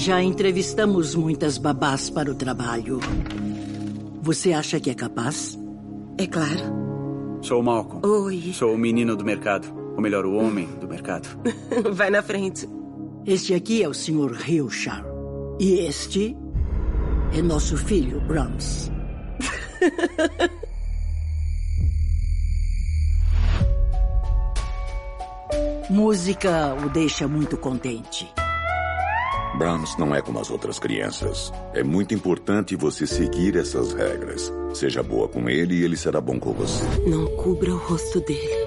Já entrevistamos muitas babás para o trabalho. Você acha que é capaz? É claro. Sou o Malcolm. Oi. Sou o menino do mercado. Ou melhor, o homem do mercado. Vai na frente. Este aqui é o Sr. Hillshire. E este é nosso filho, Brahms. Música o deixa muito contente. Brahms não é como as outras crianças. É muito importante você seguir essas regras. Seja boa com ele e ele será bom com você. Não cubra o rosto dele.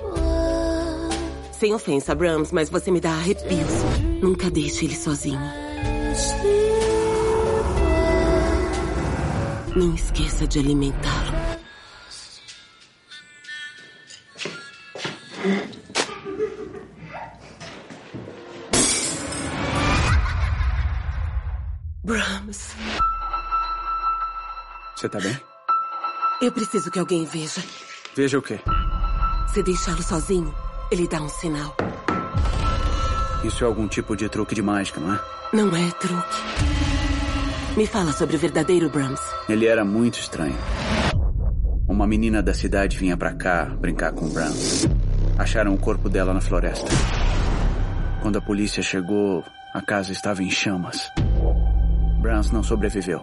Sem ofensa, Brahms, mas você me dá arrepios. Nunca deixe ele sozinho. Não esqueça de alimentá-lo. Você tá bem? eu preciso que alguém veja. Veja o quê? Se deixá-lo sozinho, ele dá um sinal. Isso é algum tipo de truque de mágica, não é? Não é truque. Me fala sobre o verdadeiro Brahms. Ele era muito estranho. Uma menina da cidade vinha pra cá brincar com o Brown. Acharam o corpo dela na floresta. Quando a polícia chegou, a casa estava em chamas. Browns não sobreviveu.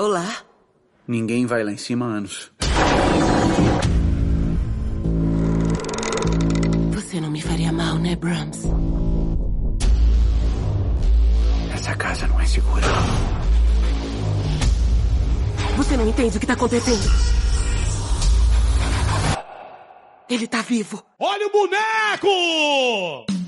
Olá? Ninguém vai lá em cima há anos. Você não me faria mal, né, Brahms? Essa casa não é segura. Você não entende o que tá acontecendo. Ele tá vivo. Olha o boneco!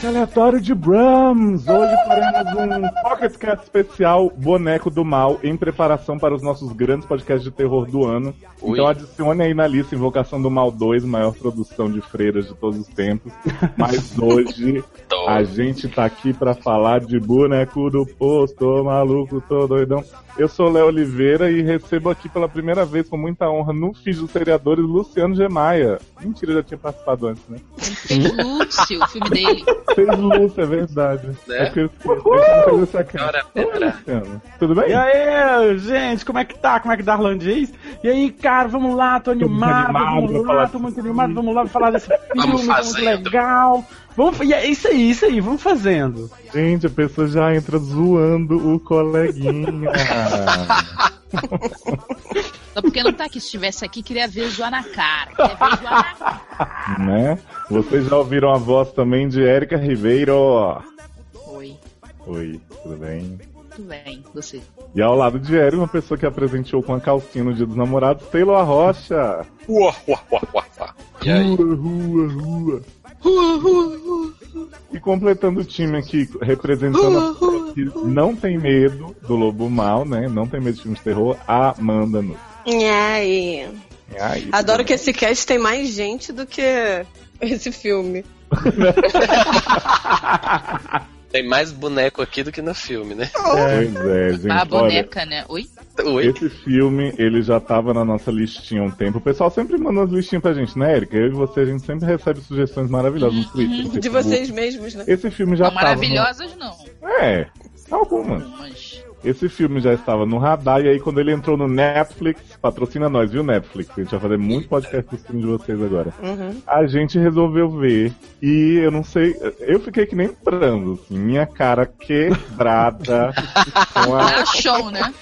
É aleatório de Brahms! Hoje faremos um Pocket Cast especial Boneco do Mal em preparação para os nossos grandes podcasts de terror do ano. Ui. Então adicione aí na lista Invocação do Mal 2, maior produção de freiras de todos os tempos. Mas hoje a gente tá aqui para falar de Boneco do Posto, tô maluco, tô doidão. Eu sou Léo Oliveira e recebo aqui pela primeira vez com muita honra no Fiz dos Seriadores Luciano G. Maia. Mentira, já tinha participado antes, né? Lúcio, o filme dele. Fez Lúcio, é verdade. Né? É que não fazer essa cara. Tudo bem? E aí, gente, como é que tá? Como é que Darlan diz? E aí, cara, vamos lá, tô animado, animado vamos lá, tô muito animado, vamos lá falar desse filme, Vamos tá muito legal. Vamos, e é isso aí, isso aí, vamos fazendo. Gente, a pessoa já entra zoando o coleguinha. Só porque não tá aqui. Se estivesse aqui, queria ver zoar na cara. Queria ver zoar na cara. né? Vocês já ouviram a voz também de Érica Ribeiro. Oi, Oi, tudo bem? tudo bem, você. E ao lado de Érica, uma pessoa que apresentou com a calcinha no dia dos namorados, Taylor Rocha. Uá, uá, uá, uá, uá. E aí? Rua, rua, rua. E completando o time aqui, representando a pessoa que não tem medo do lobo mal, né? Não tem medo de filmes de terror, a Amanda Nunes. E aí? Ai, Adoro que esse cast tem mais gente do que esse filme. Tem mais boneco aqui do que no filme, né? Pois é, gente. a olha, boneca, né? Oi? Oi? Esse filme, ele já tava na nossa listinha há um tempo. O pessoal sempre manda as listinhas pra gente, né, Erika? Eu e você, a gente sempre recebe sugestões maravilhosas no Twitter. no De Facebook. vocês mesmos, né? Esse filme já Não, tava. maravilhosas não. No... É, algumas. Mas. Esse filme já estava no radar, e aí quando ele entrou no Netflix, patrocina nós, viu, Netflix? A gente vai fazer muito podcast dos filmes de vocês agora. Uhum. A gente resolveu ver, e eu não sei, eu fiquei que nem frango, assim, minha cara quebrada com a, Ah, show, né?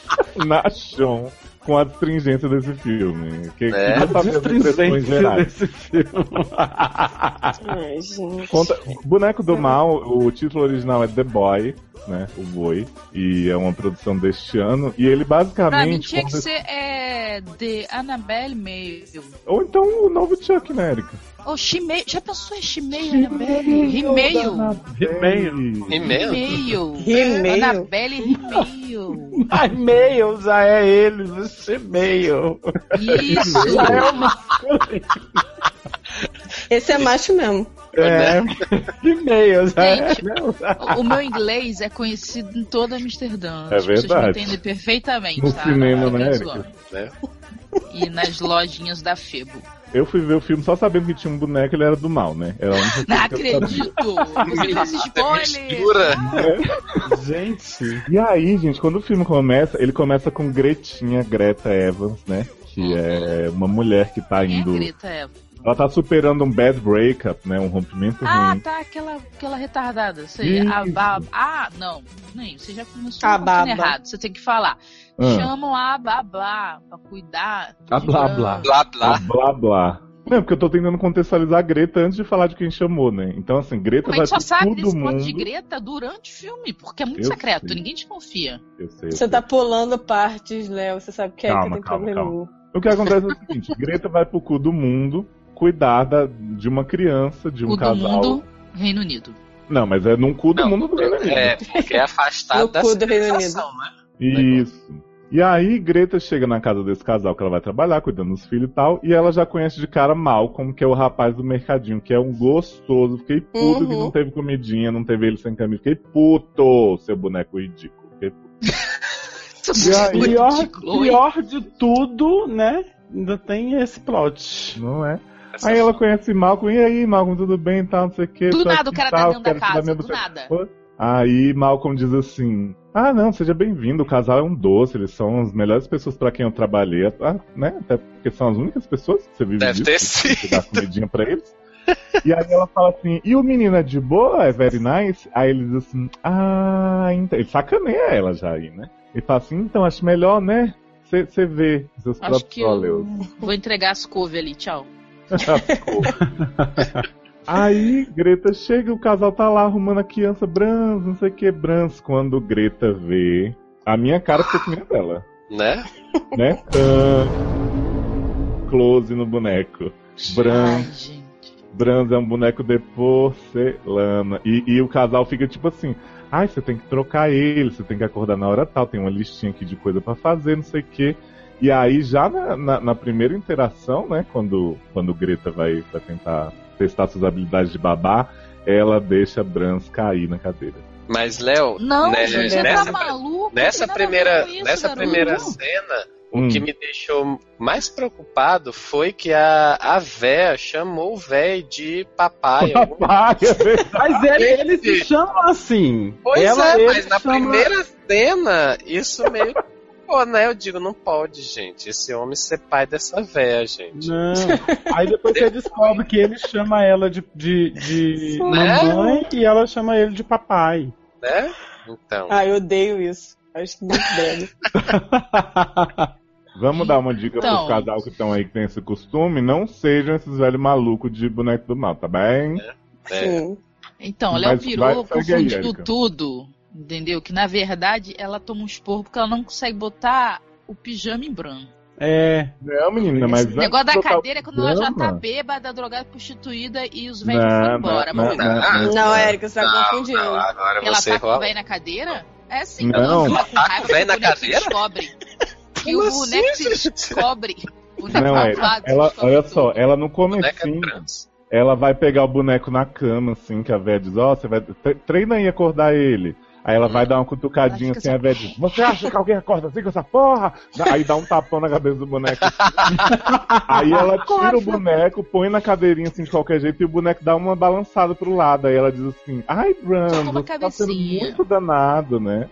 na chão com a astringência desse filme. Que, É. que não sabe as impressões gerais. desse filme. Ai, gente. Conta, Boneco do Mal, o título original é The Boy, né? O Boi. E é uma produção deste ano. E ele Pra mim basicamente. tinha que ser é, de Annabelle Mail. Ou então o novo Chuck, né, Erika? Ou Shimeio. Já pensou em Shimeio, Annabelle? Rimeio. E-mail? Rimeio. Rimeio? Annabelle Rimeio. Ai, mail, já é ele, você mail. Isso. Já é uma Esse é macho mesmo. É, né? Gente, o, o meu inglês é conhecido em toda Amsterdã. É As pessoas verdade. me entendem perfeitamente. No tá? cinema, né. Né? E nas lojinhas da Febo. Eu fui ver o filme só sabendo que tinha um boneco ele era do mal, né? Era única Não acredito! Você faz spoiler! Mistura. Gente. E aí, gente, quando o filme começa, ele começa com Gretinha Greta Evans, né? Que é uma mulher que tá é indo. Greta Eva? Ela tá superando um bad breakup, né? Um rompimento Ah, ruim. tá, aquela, aquela retardada. Sei, a, Isso. ba- ah, não. Nem, você já começou A baba. errado. Você tem que falar. Ah. Chamam a babá pra cuidar. A de blá, Bran. blá. Blá Ah, blá. blá blá. Não, porque eu tô tentando contextualizar a Greta antes de falar de quem chamou, né? Então, assim, Greta Como a vai gente só sabe cu do desse mundo. de Greta durante o filme, porque é muito Eu secreto, sei. ninguém desconfia. Eu sei, eu Você sei. tá pulando partes, Léo. Você sabe que é Calma, que tem calma, problema. O que acontece é o seguinte: Greta vai pro cu do mundo cuidar da- de uma criança, de um do casal. mundo, Reino Unido. Não, mas é num cu do Não, mundo do Reino Unido. É, porque é afastado No da cu do Reino civilização, né? Isso. E aí, Greta chega na casa desse casal que ela vai trabalhar, cuidando dos filhos e tal, e ela já conhece de cara Malcolm, que é o rapaz do mercadinho, que é um gostoso. Fiquei puto Uhum. que não teve comidinha, não teve ele sem camisa. Fiquei puto, seu boneco ridículo. Fiquei puto. E pior, pior de tudo, né? Ainda tem esse plot. Não é? Essa Aí ela conhece Malcolm, e aí, Malcolm, tudo bem e tal, não sei o que. Do nada o cara tá dentro da casa, do nada. Aí Malcolm diz assim: Ah, não, seja bem-vindo, o casal é um doce, eles são as melhores pessoas pra quem eu trabalhei, ah, né? Até porque são as únicas pessoas que você vive Deve disso, ter que dá comidinha pra eles. E aí ela fala assim, e o menino é de boa, é very nice? Aí ele diz assim, ah, então. Ele sacaneia ela já aí, né? Ele fala assim, então acho melhor, né? Você vê seus Acho próprios que eu vou entregar as couve ali, tchau. Aí Greta chega, o casal tá lá arrumando a criança Brans, não sei o que, Brans. Quando Greta vê, a minha cara ficou nem a dela, Né? né? Tã, close no boneco. Brans, Ai. Brans é um boneco de porcelana. E, e o casal fica tipo assim: ai, você tem que trocar ele, você tem que acordar na hora tal, tem uma listinha aqui de coisa pra fazer, não sei o que. E aí, já na, na- na primeira interação, né, quando, quando Greta vai, vai tentar testar suas habilidades de babá, ela deixa Brans cair na cadeira. Mas, Léo, Não, né, gente, nessa, tá maluco? nessa primeira, isso, nessa garoto. primeira cena, Hum. o que me deixou mais preocupado foi que a, a véia chamou o véi de papai. algum- Papai, é verdade. Mas ele, eles se chamam assim. Pois Ela, é, ele mas na chama- primeira cena, isso meio. Pô, né? Eu digo, não pode, gente. Esse homem ser pai dessa véia, gente. Não. Aí depois você descobre que ele chama ela de, de, de Né? mamãe e ela chama ele de papai. Né? Então. Ah, eu odeio isso. Acho muito brega. Vamos dar uma dica Então. pros casal que estão aí que tem esse costume: não sejam esses velhos malucos de boneco do mal, tá bem? É. Sim. Então, o Léo pirou, confundindo Erika. tudo. Entendeu? Que na verdade ela toma um esporro porque ela não consegue botar o pijama em branco. É. Não, menina, mas. O negócio da cadeira é quando ela já tá bêbada, drogada, prostituída e os velhos Não, foram embora. não, não, não. Não, Érica, você tá confundindo. agora ela você tá com o velho na cadeira? É assim, Não. ela tá com o véio na cadeira? descobre. E Como o assim, boneco se descobre. Não, é. Ela, olha tudo. só, ela no Boneca comecinho, ela vai pegar o boneco na cama, assim, que a véia diz, ó, você vai. tre- Treina aí acordar ele. Aí ela vai dar uma cutucadinha assim, fica a diz, você acha que alguém acorda assim com essa porra? Aí dá um tapão na cabeça do boneco. aí ela tira o boneco, põe na cadeirinha assim de qualquer jeito e o boneco dá uma balançada pro lado. Aí ela diz assim, ai, Bran, Toma você tá sendo cabecinha." muito danado, né?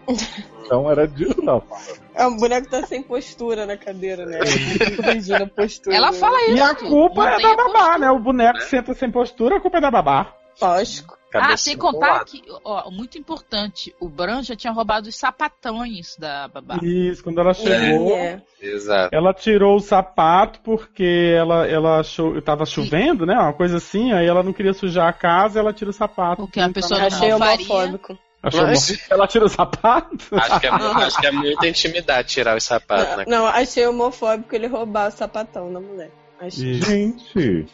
Então era disso que ela falava. É um boneco que tá sem postura na cadeira, né? Fica corrigindo a postura. Ela fala isso. E a culpa é da babá, postura. né? O boneco senta sem postura, a culpa é da babá. Lógico. Ah, sem contar que, ó, muito importante, o Bran já tinha roubado os sapatões da babá. Isso, quando ela chegou, É. Exato. ela tirou o sapato porque ela, ela achou, tava chovendo, né? Uma coisa assim, aí ela não queria sujar a casa, ela tira o sapato. Porque a pessoa não Achei homofóbico. Achou Mas-. Ela tira o sapato? Acho que, é, mu- acho que é muita intimidade tirar os sapatos, né? Não, achei homofóbico ele roubar o sapatão da mulher. Achei. E- Gente,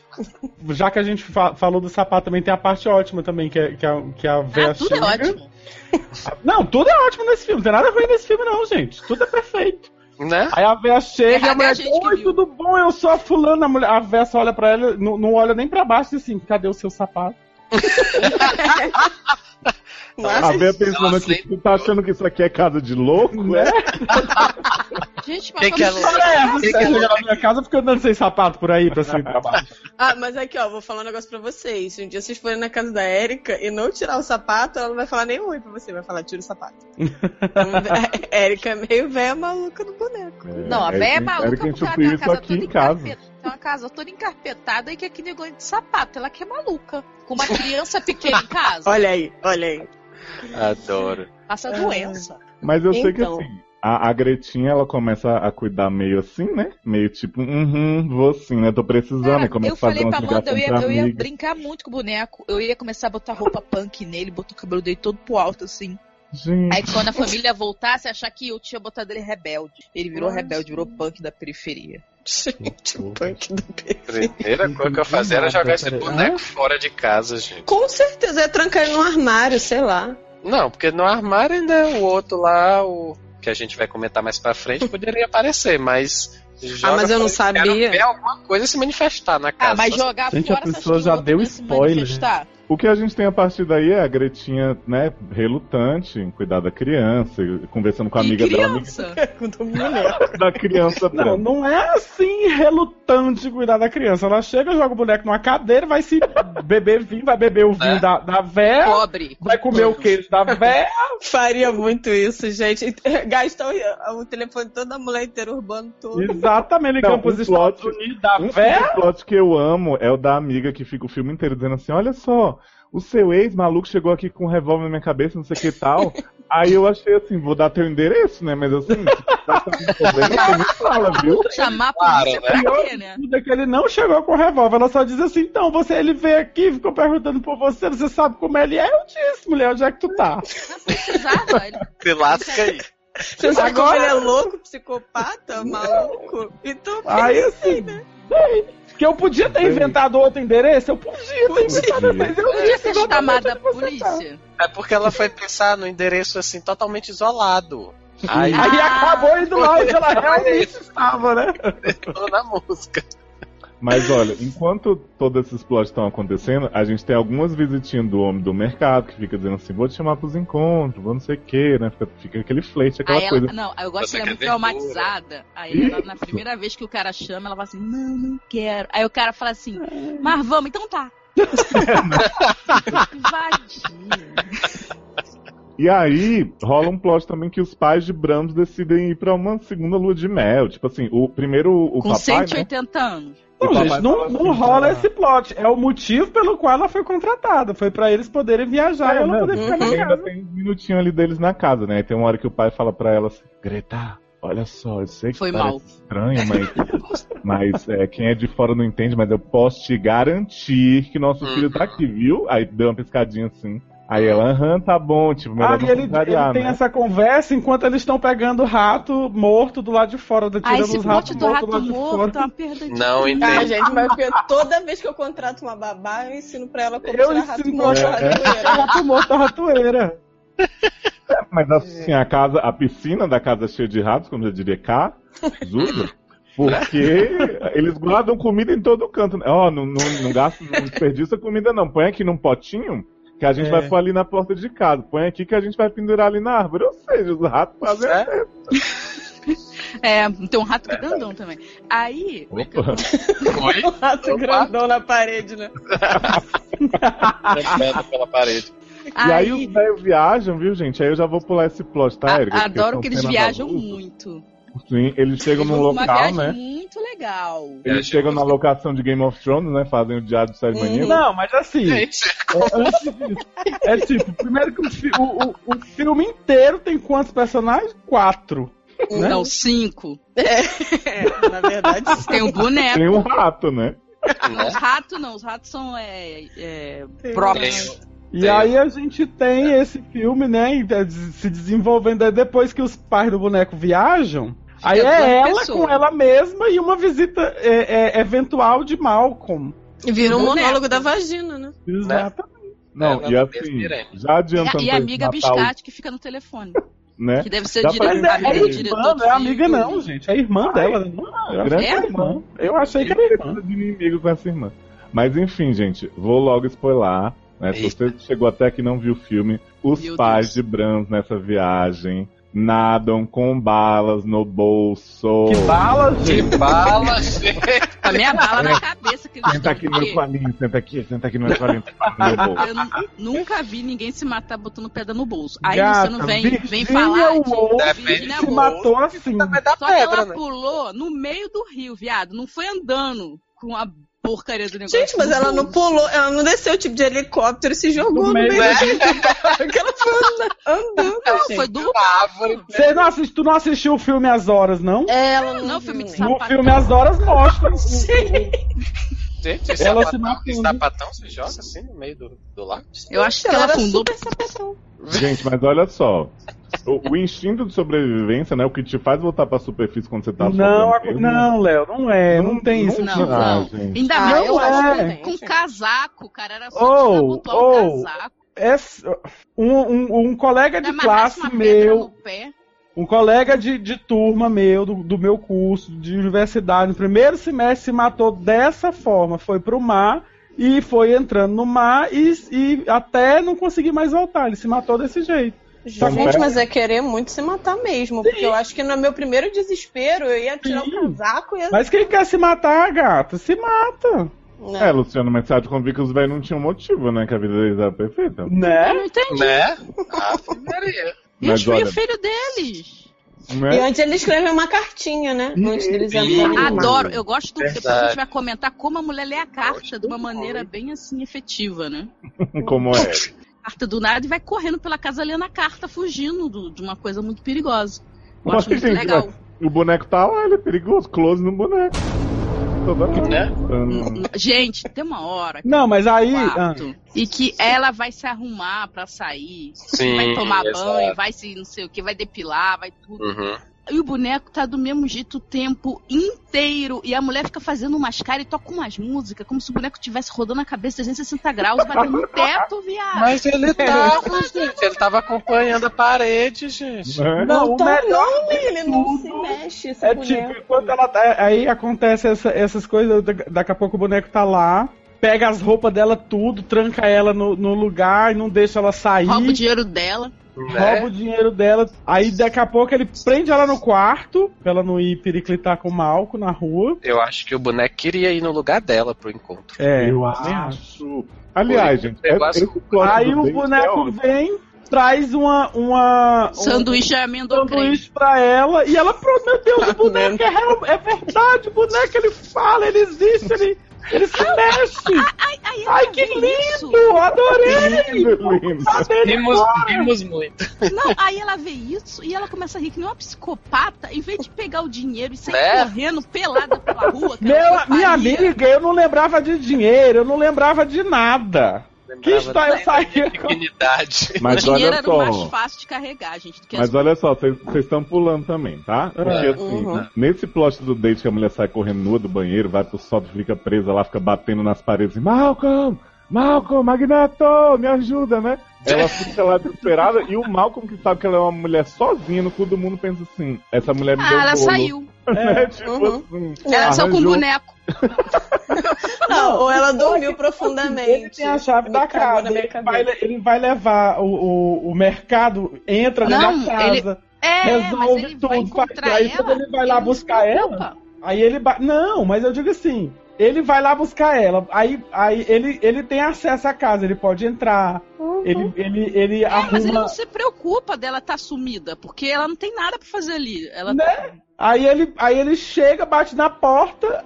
Já que a gente fa- falou do sapato, também tem a parte ótima também, que, é, que, a, que a véia Ah, tudo é chega- ótimo. Não, tudo é ótimo nesse filme, não tem nada ruim nesse filme não, gente. Tudo é perfeito. Né? Aí a véia chega e a é mulher a que oi, viu." tudo bom, eu sou a fulana. A, mulher, a véia só olha pra ela, não, não olha nem pra baixo e assim, cadê o seu sapato? A Bea pensando aqui, tu tá achando que isso aqui é casa de louco, é? Gente, Que que é essa, Que você que é na minha casa fica andando sem sapato por aí pra e pra baixo. Ah, mas aqui, ó, vou falar um negócio pra vocês. Se um dia vocês forem na casa da Erika e não tirar o sapato, ela não vai falar nem oi pra você, vai falar tira o sapato. Então, a Erika é meio velha maluca do boneco. Não, a véia é maluca Erika porque ela tem isso casa aqui toda em casa. Tem uma casa toda encarpetada e que aqui negócio de sapato. Ela que é maluca. Com uma criança pequena em casa. Olha aí, olha aí. Adoro. Passa doença. Mas eu sei que Então. assim, a, a Gretinha ela começa a cuidar meio assim, né? Meio tipo, uhum, vou sim, né? Tô precisando. Cara, e começa eu a fazer falei pra Amanda, eu ia, eu ia brincar muito com o boneco. Eu ia começar a botar roupa punk nele, botar o cabelo dele todo pro alto, assim. Gente, Aí quando a família voltasse, achar que eu tinha botado ele rebelde. Ele virou Nossa. rebelde, virou punk da periferia. Gente, o punk do perfil. Primeira coisa que eu fazia era jogar esse boneco fora de casa, gente. Com certeza, é trancar ele no armário, sei lá. Não, porque no armário ainda o outro lá, o que a gente vai comentar mais pra frente, poderia aparecer, mas. joga Ah, mas eu não fora. sabia. Ver alguma coisa se manifestar na casa. Ah, mas jogar Gente, a fora, acha pessoa já deu spoiler. O que a gente tem a partir daí é a Gretinha, né, relutante em cuidar da criança, conversando com a Que amiga dela, amiga criança? Com do boneco. da criança Não, branca. não é assim relutante cuidar da criança. Ela chega, joga o boneco numa cadeira, vai se beber vinho, vai beber o vinho É. da, da véia, Pobre. vai comer o queijo da véia. Faria muito isso, gente. Gastar o, o telefone todo da mulher inteira, urbano todo. Exatamente, ligando Não, pros um Estados plot- Unidos da Um véia. plot que eu amo é o da amiga que fica o filme inteiro dizendo assim: olha só, o seu ex maluco chegou aqui com um revólver na minha cabeça, não sei o que e tal. Aí eu achei assim, vou dar teu endereço, né? Mas assim, se tá com problema, você me fala, viu? Chamar a Claro, polícia né? pra quê, né? Tudo é que ele não chegou com revólver, ela só diz assim, então, você, ele veio aqui, ficou perguntando por você, você sabe como ele é? Eu disse, mulher, onde é que tu tá? Não precisava. Ele... Se lasca aí. Você sabe como Agora- ele é louco, psicopata, maluco? Então, Aí assim, sei, que eu podia ter inventado outro endereço, eu podia ter inventado, mas eu Podia disse ser chamada tá. polícia. É porque ela foi pensar no endereço assim, totalmente isolado. Aí Ah. Aí acabou indo lá onde ela realmente estava, né? entrou na música. Mas olha, enquanto todos esses plots estão acontecendo, a gente tem algumas visitinhas do homem do mercado que fica dizendo assim: vou te chamar pros encontros, vou não sei o que, né? Fica, fica aquele flerte, aquela ela, coisa. não, eu gosto Você que ela é muito traumatizada. Aí ela, na primeira vez que o cara chama, ela fala assim, não, não quero. Aí o cara fala assim, mas vamos, então tá. Vadia. E aí, rola um plot também que os pais de Brahms decidem ir pra uma segunda lua de mel. Tipo assim, o primeiro, o Com papai, né? 180 anos. Não, gente, não, fala não assim, rola esse plot. É o motivo pelo qual ela foi contratada. Foi pra eles poderem viajar e É, ela né? poder ficar na E ainda casa. tem um minutinho ali deles na casa, né? Aí tem uma hora que o pai fala pra ela assim, Greta, olha só, eu sei que Foi mal. estranho, mas, mas é, quem é de fora não entende, mas eu posso te garantir que nosso filho tá aqui, viu? Aí deu uma piscadinha assim. Aí ela, aham, tá bom, tipo, melhor Ah, não e ele, ele tem né? essa conversa enquanto eles estão pegando o rato morto do lado de fora, da Ah, tirando esse os ratos do mortos rato morto fora. é uma perda de Não Ah, entendi. gente, mas porque toda vez que eu contrato uma babá, eu ensino pra ela como Eu tirar rato morto da ratoeira. Rato morto da ratoeira. Mas assim, a casa, a piscina da casa cheia de ratos, como já diria K, Zuda, porque eles guardam comida em todo canto. né? Ó, não, não, não gasta, não desperdiça comida não. Põe aqui num potinho que a gente É. vai pôr ali na porta de casa. Põe aqui que a gente vai pendurar ali na árvore. Ou seja, os ratos fazem a É? É, tem um rato grandão também. Aí, Opa. Oi? Um rato Opa. grandão na parede, né? Pela parede. E aí aí, os velhos viajam, viu, gente? Aí eu já vou pular esse plot, tá, Erika? Adoro que eles viajam muito. Sim, eles chegam Eles num local, né? muito legal. Eles chegam na locação de Game of Thrones, né? Fazem o diário de série Uhum. Não, mas assim, Gente, antes disso, é tipo, primeiro que o, fi- o- o- o filme inteiro tem quantos personagens? Quatro. Né? Não, cinco. É, na verdade, Tem o boneco. Tem um rato, né? Os ratos não, os ratos são é, é, próprios. tem- E Tem. aí a gente tem esse filme, né, se desenvolvendo aí depois que os pais do boneco viajam. Aí é ela pessoas. com ela mesma e uma visita é, é, eventual de Malcolm. vira um monólogo da vagina, né? Exatamente. Não, Ela e não assim, já E adiantando a, e a amiga Natal, Biscate que fica no telefone. né? Que deve ser dire... Mas é, é é, irmã, diretor não é amiga não, gente. É irmã dela. Não, eu achei Grande que era irmã. irmã. Eu achei que era irmã. de inimigo com essa irmã. Mas enfim, gente, vou logo spoiler. Né? Se você chegou até aqui e não viu o filme, os Meu pais Deus. de Brans nessa viagem nadam com balas no bolso. Que bala, Que gente. bala, gente. A minha bala na cabeça. Que Senta aqui no meu colinho, senta aqui, senta aqui no meu colinho. no meu bolso. Eu nu- nunca vi ninguém se matar botando pedra no bolso. Aí Gata, você não vem, vem falar de Virginia se Woolf. matou assim. Só que ela né? pulou no meio do rio, viado. Não foi andando com a porcaria do negócio. Gente, mas no ela não pulou, ela não desceu tipo de helicóptero e se jogou No no meio do rio. Que ela foi andando. Não, gente. foi do. Árvore. Você não assist, tu não assistiu o filme As Horas, não? Ela Não, não, filme de né? No filme As Horas mostra. Gente, esse Ela se sapatão, matou, esse né? sapatão se joga assim no meio do, do lago? Eu acho que Ela ela afundou. super sapatão. Gente, mas olha só. O, o instinto de sobrevivência, né? O que te faz voltar pra superfície quando você tá Não, mesmo. não, Léo, não é. Não, Não- tem não isso. Não. Ah, não. gente. Ainda Ah, mais eu Não acho é. com casaco, cara era só Oh, desabotoar oh. o casaco. É, um, um, um colega de classe meu, no pé. Um colega de, de turma meu, do, do meu curso de universidade, no primeiro semestre se matou dessa forma. Foi pro mar e foi entrando no mar e, e até não conseguir mais voltar. Ele se matou desse jeito. Gente, mas é querer muito se matar mesmo. Porque eu acho que no meu primeiro desespero eu ia tirar Sim. o casaco e ia. Mas quem quer se matar, gata, se mata. Né? É, Luciano, mas de convir que os velhos não tinham motivo, né? Que a vida deles era perfeita. Eu Né? não entendi. Né? Ah, Maria. E Mas os filhos filho deles? E Né? antes ele escreveu uma cartinha, né? Antes deles. Adoro, eu gosto do. Depois a gente vai comentar como a mulher lê a carta de uma maneira bem assim efetiva, né? Como é? Carta do nada e vai correndo pela casa lendo a carta, fugindo do- de uma coisa muito perigosa. Eu Mas, acho muito gente, legal. O boneco tá lá, ele é perigoso. Close no boneco. Né? Gente, tem uma hora que Não, mas aí. ah, e que ela vai se arrumar pra sair, Sim. vai tomar exato. banho, vai se não sei o que, vai depilar, vai tudo. Uhum. E o boneco tá do mesmo jeito o tempo inteiro. E a mulher fica fazendo umas caras e toca umas músicas, como se o boneco estivesse rodando a cabeça 360 graus, batendo no teto, viado. Mas ele tava, gente. Ele tava acompanhando a parede, gente. não, Não, o tá melhor não, ele não tudo se mexe, esse É boneco. tipo, enquanto ela tá. Aí acontece essa- essas coisas, da- daqui a pouco o boneco tá lá, pega as roupas dela tudo, tranca ela no, no lugar e não deixa ela sair. Rouba o dinheiro dela. Né? rouba o dinheiro dela. Aí daqui a pouco ele prende ela no quarto, pra ela não ir periclitar com o Malco na rua. Eu acho que o boneco queria ir no lugar dela pro encontro. É, Eu acho. Aliás, gente, as- plot Aí o é boneco ótimo. vem, traz uma. uma um Sanduíche de amêndoa creme. sanduíche pra ela e ela, meu Deus, o boneco é, real- é verdade, o boneco ele fala, ele existe, ele, ele se mexe. Ai, ai, Ai, ela que lindo! isso. Adorei! Lindo, lindo. Agora. rimos muito. Não, aí ela vê isso e ela começa a rir que nem uma psicopata, em vez de pegar o dinheiro e sair Né? correndo pelada pela rua. Meu, minha amiga, eu não lembrava de dinheiro, eu não lembrava de nada. Que história saía? Dignidade. O Mas dinheiro olha era o mais só. fácil de carregar, gente. Mas as... olha só, vocês estão pulando também, tá? Porque É. assim, Uhum. nesse plot do date que a mulher sai correndo nua do banheiro, vai pro sótão, fica presa lá, fica batendo nas paredes e Malcolm! Malcolm, Magneto, me ajuda, né? Ela fica lá desesperada e o Malcolm, que sabe que ela é uma mulher sozinha no cu do mundo, pensa assim: essa mulher me deu Ah, ela bolo. saiu. Né? Tipo Uhum. assim. Ela saiu com boneco. Não, ou ela dormiu Ele profundamente. tem a chave da casa. na Ele vai, ele vai levar o, o, o mercado, entra Não, da casa. É, mas Resolve ele tudo, vai aí quando ele vai lá ele buscar ela. Aí ele. ba- Não, mas eu digo assim. Ele vai lá buscar ela. Aí, aí ele, ele tem acesso à casa, ele pode entrar. Ele, ele, ele É, mas ele arruma. não se preocupa dela estar sumida, porque ela não tem nada pra fazer ali. Ela Né? Aí ele, aí ele chega, bate na porta.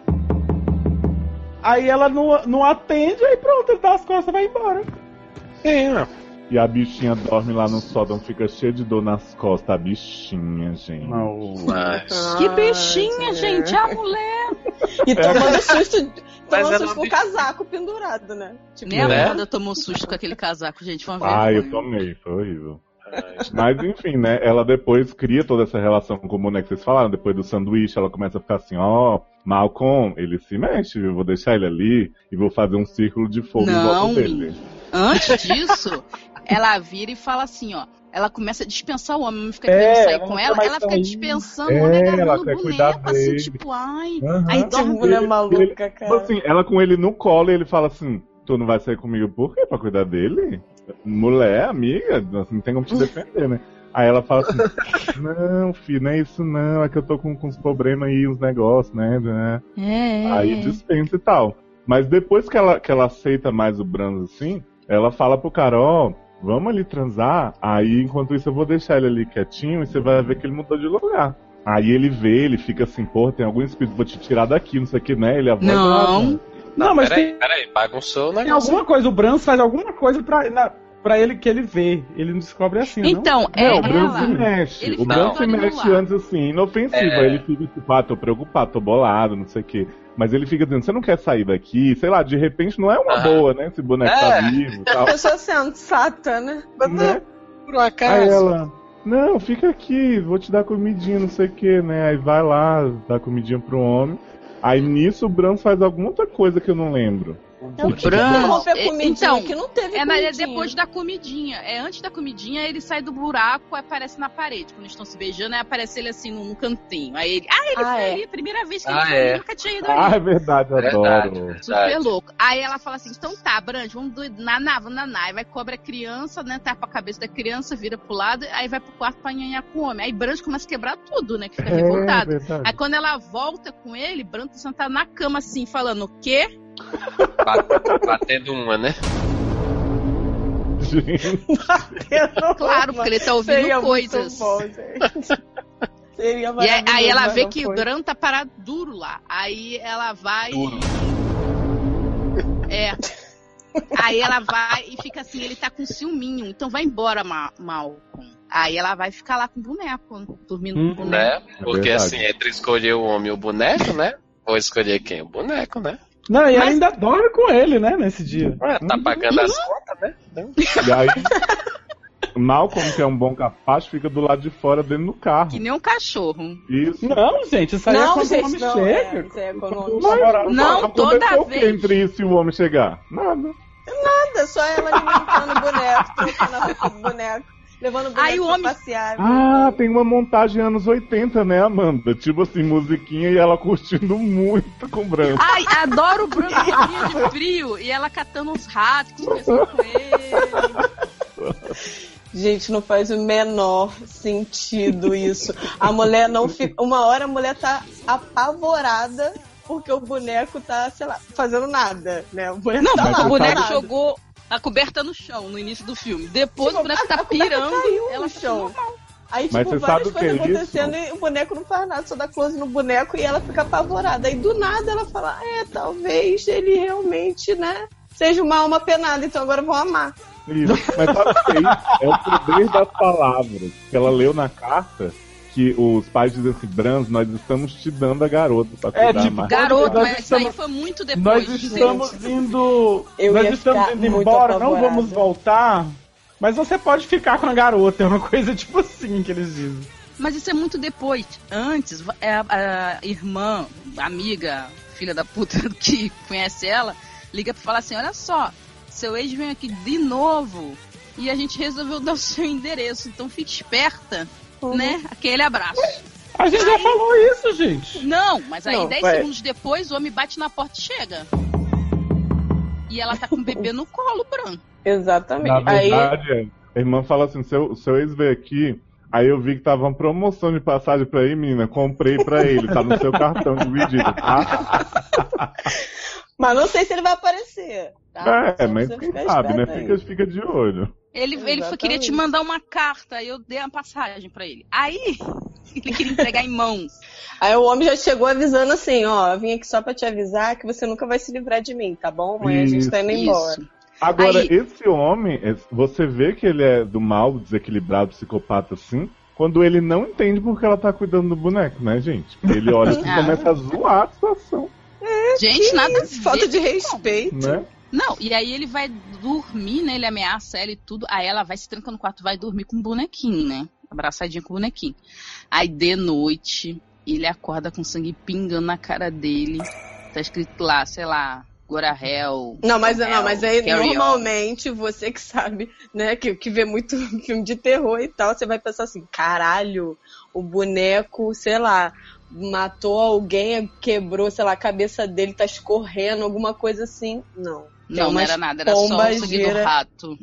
Aí ela não, não atende, aí pronto, ele dá as costas e vai embora. Sim, ó. E a bichinha dorme lá no sótão, fica cheia de dor nas costas. A bichinha, gente. Mas... Que bichinha, gente, a mulher. E tomando susto, Mas tomando susto com o casaco pendurado, né? Tipo, Nem a Né? Wanda tomou susto com aquele casaco, gente. Uma Ah, eu vergonha. tomei, foi horrível. Mas enfim, né? Ela depois cria toda essa relação com o boneco que vocês falaram. Depois do sanduíche, ela começa a ficar assim: ó, Malcolm, ele se mexe, viu? Vou deixar ele ali e vou fazer um círculo de fogo em Não. volta dele. Antes disso, ela vira e fala assim, ó. Ela começa a dispensar o homem, não fica É, querendo sair ela com ela, ela fica sair. dispensando É, o homem ela agarrando quer o cuidar boneco, assim, dele. tipo, ai. Aham. Aí Que dorme mulher Ele- maluca, Tipo cara. assim, ela com ele no colo e ele fala assim: tu não vai sair comigo por quê? Pra cuidar dele? Mulher, amiga, assim, não tem como te defender, né? Aí ela fala assim, não, filho, não é isso não, é que eu tô com, com uns problemas aí, uns negócios, né? né? É. Aí dispensa e tal. Mas depois que ela, que ela aceita mais o Brans assim, ela fala pro cara, ó, vamos ali transar, aí enquanto isso eu vou deixar ele ali quietinho e você vai ver que ele mudou de lugar. Aí ele vê, ele fica assim, porra, tem algum espírito, vou te tirar daqui, não sei o que, né? Ele avisa, Não. Não, mas peraí, tem, peraí, bagunçou o tem negócio. alguma coisa, o Brans faz alguma coisa pra, na, pra ele que ele vê. Ele não descobre assim, não? Então, é Não, o Bran se mexe. Ele o fica Bran todo se mexe antes assim, inofensivo. É. Aí ele fica tipo, ah, tô preocupado, tô bolado, não sei o quê. Mas ele fica dizendo, você não quer sair daqui? Sei lá, de repente não é uma Ah. boa, né? Esse boneco É. tá vivo e A tal. pessoa sensata, né? né? Por um acaso. Aí ela, não, fica aqui, vou te dar comidinha, não sei o que, né? Aí vai lá, dá comidinha pro homem. Aí nisso o Bran faz alguma outra coisa que eu não lembro. Não, O que é, comidinha, então, que não teve É, na- é comidinha. depois da comidinha. É antes da comidinha, ele sai do buraco e aparece na parede. Quando eles estão se beijando, aí aparece ele assim num cantinho. Aí ele. Ah, ele Ah, foi é. ali, primeira vez que Ah, ele foi é. ali, nunca tinha ido Ah, ali. é verdade, eu Verdade, adoro. Super verdade. louco. Aí ela fala assim: então tá, Brand, vamos do naná, vamos naná. Aí vai, cobra a criança, né? Tapa a cabeça da criança, vira pro lado, aí vai pro quarto pra nhanhar com o homem. Aí Brand começa a quebrar tudo, né? Que fica É, revoltado. verdade. Aí quando ela volta com ele, Brand tá sentado na cama assim, falando: o quê? Bate- Batendo uma, né? Gente, Claro, porque ele tá ouvindo Seria coisas. Muito bom, gente. Seria E aí, aí ela vê que foi. o Bran tá parado duro lá. Aí ela vai. Duro. É. Aí ela vai e fica assim, ele tá com ciúminho. Então vai embora, Ma Malcolm. Aí ela vai ficar lá com o boneco, dormindo Hum. com o boneco. Né? Porque verdade. assim, entre escolher o homem e o boneco, né? Vou escolher quem? O boneco, né? Não, e Mas- ainda dorme com ele, né, nesse dia. Ué, tá pagando as contas, né? E aí, Malcolm, que é um bom capaz, fica do lado de fora dentro do carro. Que nem um cachorro. Isso. Não, gente, isso aí é Não, quando gente, o homem não, chega. é, isso é quando o homem Mas- chega. Não, aconteceu toda o que entre isso e o homem chegar? Nada. Nada, só ela alimentando o boneco, trocando a roupa do boneco, levando o Aí o homem- passear. Ah, tem uma montagem anos 80, né, Amanda? Tipo assim, musiquinha e ela curtindo muito com o branco. Ai, adoro o Bran com dia de frio e ela catando uns ratos, conversando com ele. Gente, não faz o menor sentido isso. A mulher não fica. Uma hora a mulher tá apavorada porque o boneco tá, sei lá, fazendo nada, né? O boneco Não, tá Mas lá, o boneco parado. jogou a coberta no chão no início do filme. Depois Tipo, o boneco a- tá pirando, caiu ela no tá chão. normal. Aí, Mas tipo, você várias sabe coisas é isso? acontecendo e o boneco não faz nada, só dá close no boneco e ela fica apavorada. Aí do nada ela fala, é, talvez ele realmente, né, seja uma alma penada, então agora vão amar. Isso. Mas sabe o que é isso? É o poder das palavras. Que ela leu na carta que os pais dizem assim, Brans, nós estamos te dando a garota pra É, cuidar tipo, mais. Garoto, Nós mas isso aí estamos- foi muito Nós depois. gente. estamos indo. Eu nós estamos indo embora, não vamos voltar. Mas você pode ficar com a garota, é uma coisa tipo assim que eles dizem. Mas isso é muito depois. Antes, é a, a irmã, amiga, filha da puta que conhece ela, liga pra falar assim: olha só, seu ex veio aqui de novo e a gente resolveu dar o seu endereço. Então fique esperta, Uhum. né? Aquele abraço. A gente já falou isso, gente. Não, mas aí Não, 10 vai. segundos depois o homem bate na porta e chega. E ela tá com o bebê no colo, branco. Exatamente. Na Aí, verdade, é, a irmã fala assim, seu, seu ex veio aqui, aí eu vi que tava uma promoção de passagem pra ir, menina, comprei pra ele, tá no seu cartão dividido, tá? mas não sei se ele vai aparecer. Tá? É, Só mas quem sabe, né? aí. Fica, fica de olho. Ele, ele queria te mandar uma carta, aí eu dei a passagem pra ele. Aí, ele queria entregar em mãos. Aí o homem já chegou avisando assim, ó, eu vim aqui só pra te avisar que você nunca vai se livrar de mim, tá bom? Amanhã a gente tá indo embora. Isso. Agora, Aí- esse homem, é- você vê que ele é do mal, desequilibrado, psicopata assim, quando ele não entende porque ela tá cuidando do boneco, né, gente? Ele olha e Ah. começa a zoar a situação, Gente, nada a Isso, falta de respeito. né? Não, e aí ele vai dormir, né? Ele ameaça ela e tudo. Aí ela vai se trancar no quarto, vai dormir com o bonequinho, né? Abraçadinha com o bonequinho. Aí de noite, ele acorda com sangue pingando na cara dele. Tá escrito lá, sei lá, Gorahel. Não, mas não, mas aí Carry on. normalmente você que sabe, né, que, que vê muito filme de terror e tal, você vai pensar assim, caralho, o boneco, sei lá, matou alguém, quebrou, sei lá, a cabeça dele tá escorrendo, alguma coisa assim. Não. Não, não era nada, era só o pombas sangue do rato.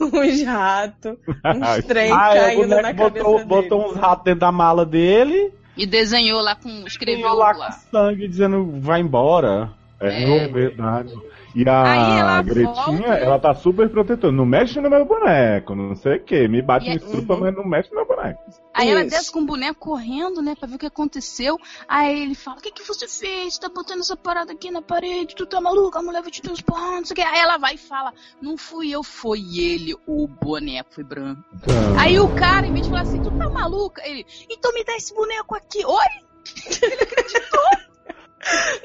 uns ratos, uns trem ah, é, o caindo boneco na cabeça botou, dele. botou uns ratos dentro da mala dele E desenhou lá com. Escreveu lá lá. com sangue dizendo vai embora. É, É. verdade. E a ela Gretinha, volta, ela tá super protetora. Não mexe no meu boneco, não sei o que. Me bate, E me é- estrupa, Uhum. mas não mexe no meu boneco. Aí ela Isso. desce com o boneco correndo, né, pra ver o que aconteceu. Aí ele fala: O que, que você fez? Tá botando essa parada aqui na parede? Tu tá maluca? A mulher vai te dar uns porrão, não sei o que. Aí ela vai e fala: Não fui eu, foi ele, o boneco foi branco. Então, Aí o cara, em vez de falar assim: Tu tá maluca? Ele: Então me dá esse boneco aqui. Oi?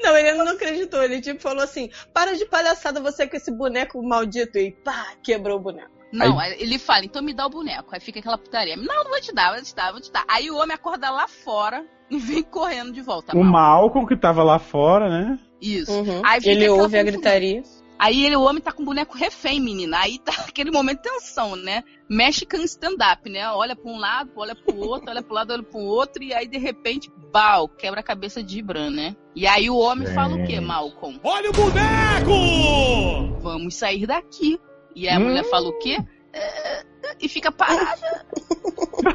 Não, ele não acreditou. Ele tipo falou assim: para de palhaçada você com esse boneco maldito. E pá, quebrou o boneco. Não, aí ele fala, então me dá o boneco. Aí fica aquela putaria. Não, não vou te dar, vou te dar, vou te dar. Aí o homem acorda lá fora e vem correndo de volta. o mal. Malcolm que tava lá fora, né? Isso. Uhum. Aí fica Ele ouve a gritaria. Aí ele, o homem tá com o boneco refém, menina. Aí tá aquele momento de tensão, né? Mexican stand-up, né? Olha pra um lado, olha pro outro, olha pro lado, olha pro outro. E aí, de repente, bau, quebra a cabeça de Bran, né? E aí o homem fala o quê. Malcolm? Olha o boneco! Vamos sair daqui. E aí a Hum. mulher fala o quê? "É", E fica parada.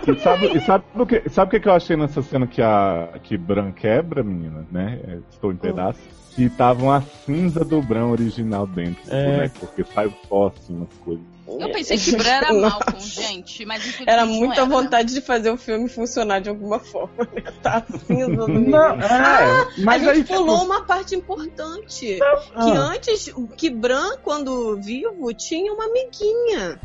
E sabe, e sabe o que, sabe o que que eu achei nessa cena que a que Bran quebra, menina, né? É, Estou em pedaços. Que estavam a cinza do Bran original dentro É. boneco, porque sai o pó assim nas coisas. Eu pensei que Bran era Malcolm, gente. Mas Era não muita era, né? vontade de fazer o filme funcionar de alguma forma. né? Tá cinza do. Não, é, mas a aí gente pulou tipo, uma parte importante. Que ah, antes, que Bran, quando vivo, tinha uma amiguinha.